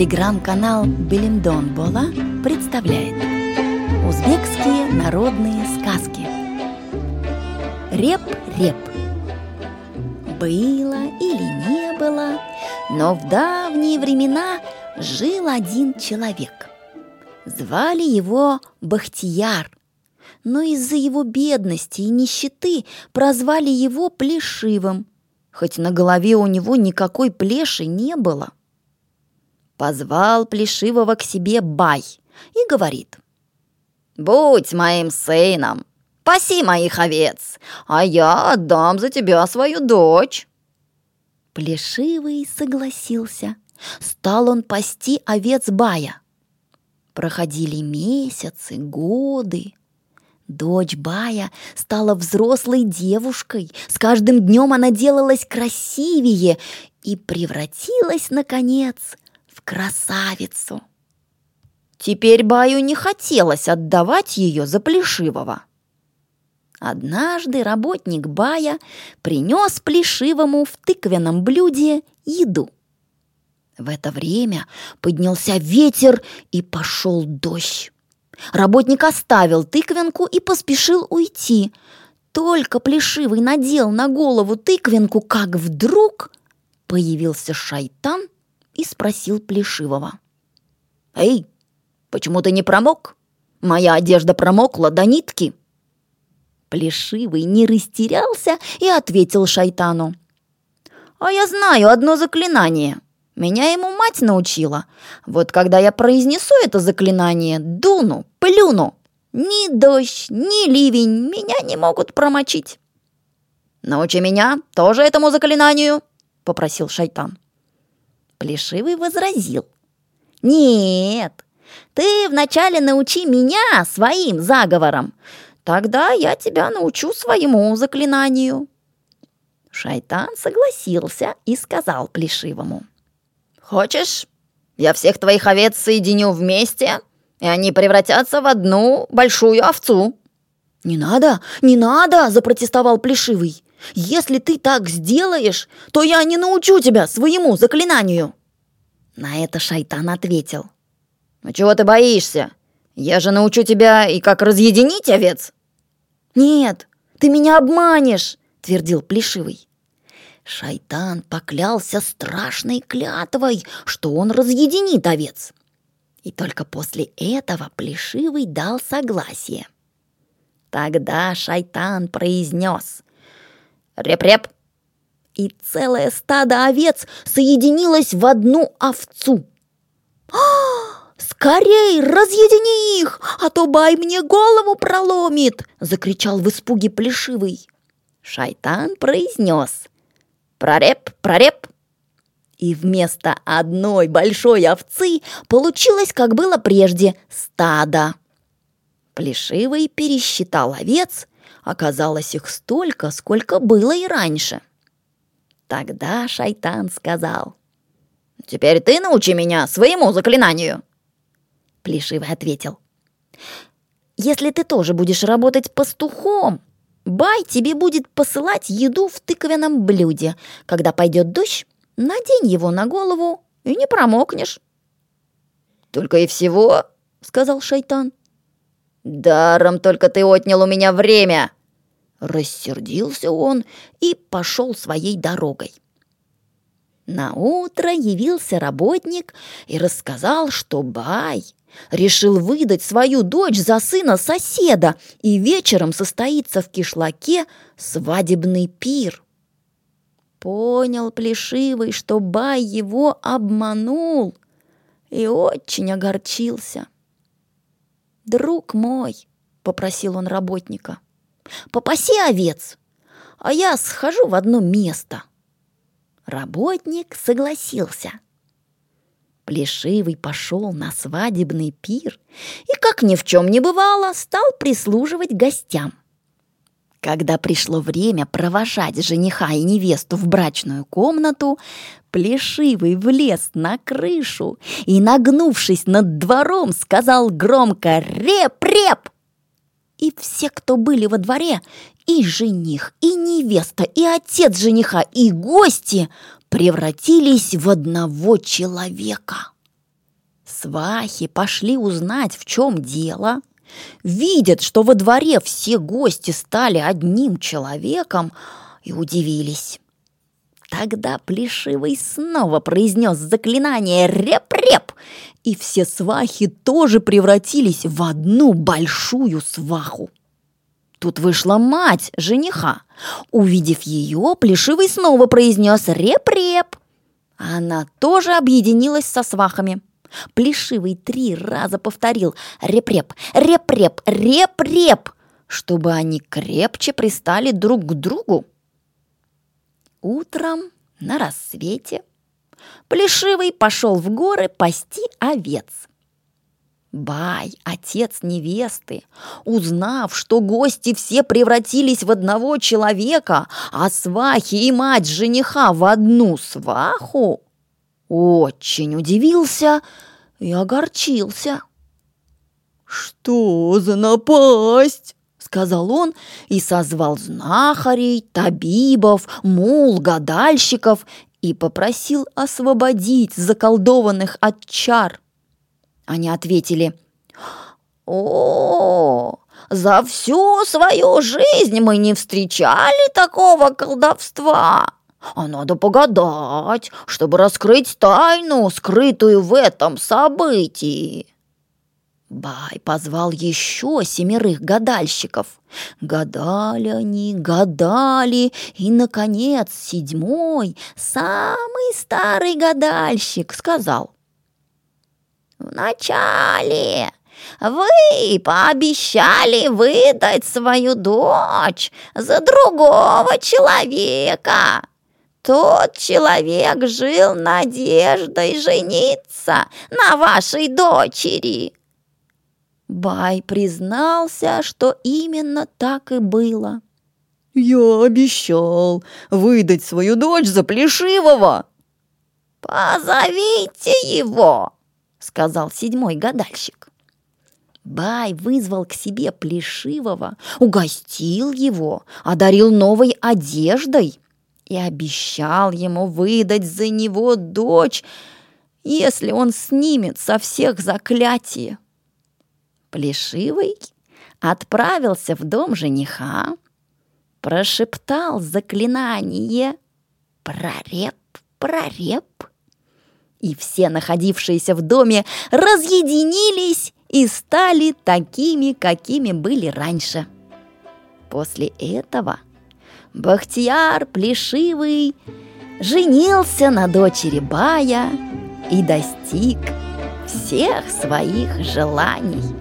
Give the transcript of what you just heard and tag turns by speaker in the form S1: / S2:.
S1: Телеграм-канал Белиндон Бола представляет. Узбекские народные сказки. Реп-реп. Было или не было, но в давние времена жил один человек. Звали его Бахтияр, но из-за его бедности и нищеты прозвали его Плешивым, хоть на голове у него никакой плеши не было – Позвал Плешивого к себе Бай и говорит. «Будь моим сыном, паси моих овец, а я отдам за тебя свою дочь». Плешивый согласился. Стал он пасти овец Бая. Проходили месяцы, годы. Дочь Бая стала взрослой девушкой. С каждым днем она делалась красивее и превратилась, наконец, красавицу. Теперь Баю не хотелось отдавать ее за Плешивого. Однажды работник Бая принес Плешивому в тыквенном блюде еду. В это время поднялся ветер и пошел дождь. Работник оставил тыквенку и поспешил уйти. Только Плешивый надел на голову тыквенку, как вдруг появился шайтан – и спросил Плешивого. «Эй, почему ты не промок? Моя одежда промокла до нитки». Плешивый не растерялся и ответил шайтану. «А я знаю одно заклинание. Меня ему мать научила. Вот когда я произнесу это заклинание, дуну, плюну, ни дождь, ни ливень меня не могут промочить». «Научи меня тоже этому заклинанию», — попросил шайтан. Плешивый возразил. «Нет, ты вначале научи меня своим заговорам, тогда я тебя научу своему заклинанию». Шайтан согласился и сказал Плешивому. «Хочешь, я всех твоих овец соединю вместе, и они превратятся в одну большую овцу?» «Не надо, не надо!» – запротестовал Плешивый. Если ты так сделаешь, то я не научу тебя своему заклинанию!» На это шайтан ответил. «Ну чего ты боишься? Я же научу тебя и как разъединить овец!» «Нет, ты меня обманешь!» — твердил Плешивый. Шайтан поклялся страшной клятвой, что он разъединит овец. И только после этого Плешивый дал согласие. Тогда шайтан произнес Реп-реп. И целое стадо овец соединилось в одну овцу. «А, «Скорей, разъедини их, а то бай мне голову проломит!» — закричал в испуге Плешивый. Шайтан произнес «Прореп, прореп!» И вместо одной большой овцы получилось, как было прежде, стадо. Плешивый пересчитал овец Оказалось их столько, сколько было и раньше. Тогда шайтан сказал, «Теперь ты научи меня своему заклинанию!» Плешивый ответил, «Если ты тоже будешь работать пастухом, Бай тебе будет посылать еду в тыквенном блюде. Когда пойдет дождь, надень его на голову и не промокнешь». «Только и всего?» — сказал шайтан. «Даром только ты отнял у меня время!» Рассердился он и пошел своей дорогой. На утро явился работник и рассказал, что Бай решил выдать свою дочь за сына соседа, и вечером состоится в кишлаке свадебный пир. Понял Плешивый, что Бай его обманул, и очень огорчился. «Друг мой», — попросил он работника, — «попаси овец, а я схожу в одно место». Работник согласился. Плешивый пошел на свадебный пир и, как ни в чем не бывало, стал прислуживать гостям. Когда пришло время провожать жениха и невесту в брачную комнату, Плешивый влез на крышу и, нагнувшись над двором, сказал громко «Реп-реп!». И все, кто были во дворе, и жених, и невеста, и отец жениха, и гости превратились в одного человека. свахи пошли узнать, в чем дело, видят, что во дворе все гости стали одним человеком и удивились. Тогда Плешивый снова произнес заклинание «Реп-реп!» и все свахи тоже превратились в одну большую сваху. Тут вышла мать жениха. Увидев ее, Плешивый снова произнес «Реп-реп!» Она тоже объединилась со свахами. Плешивый три раза повторил «Реп-реп! Реп-реп! Реп-реп!» чтобы они крепче пристали друг к другу. Утром на рассвете Плешивый пошел в горы пасти овец. Бай, отец невесты, узнав, что гости все превратились в одного человека, а свахи и мать жениха в одну сваху, очень удивился и огорчился. «Что за напасть?» — сказал он и созвал знахарей, табибов, мул, гадальщиков и попросил освободить заколдованных от чар. Они ответили, «О, за всю свою жизнь мы не встречали такого колдовства!» А надо погадать, чтобы раскрыть тайну, скрытую в этом событии. Бай позвал еще семерых гадальщиков. Гадали они, гадали, и, наконец, седьмой, самый старый гадальщик, сказал. «Вначале вы пообещали выдать свою дочь за другого человека». Тот человек жил надеждой жениться на вашей дочери. Бай признался, что именно так и было. «Я обещал выдать свою дочь за Плешивого!» «Позовите его!» — сказал седьмой гадальщик. Бай вызвал к себе Плешивого, угостил его, одарил новой одеждой и обещал ему выдать за него дочь, если он снимет со всех заклятие. Плешивый отправился в дом жениха, прошептал заклинание «Прореп, прореп», и все находившиеся в доме разъединились и стали такими, какими были раньше. После этого Бахтияр Плешивый женился на дочери Бая и достиг всех своих желаний.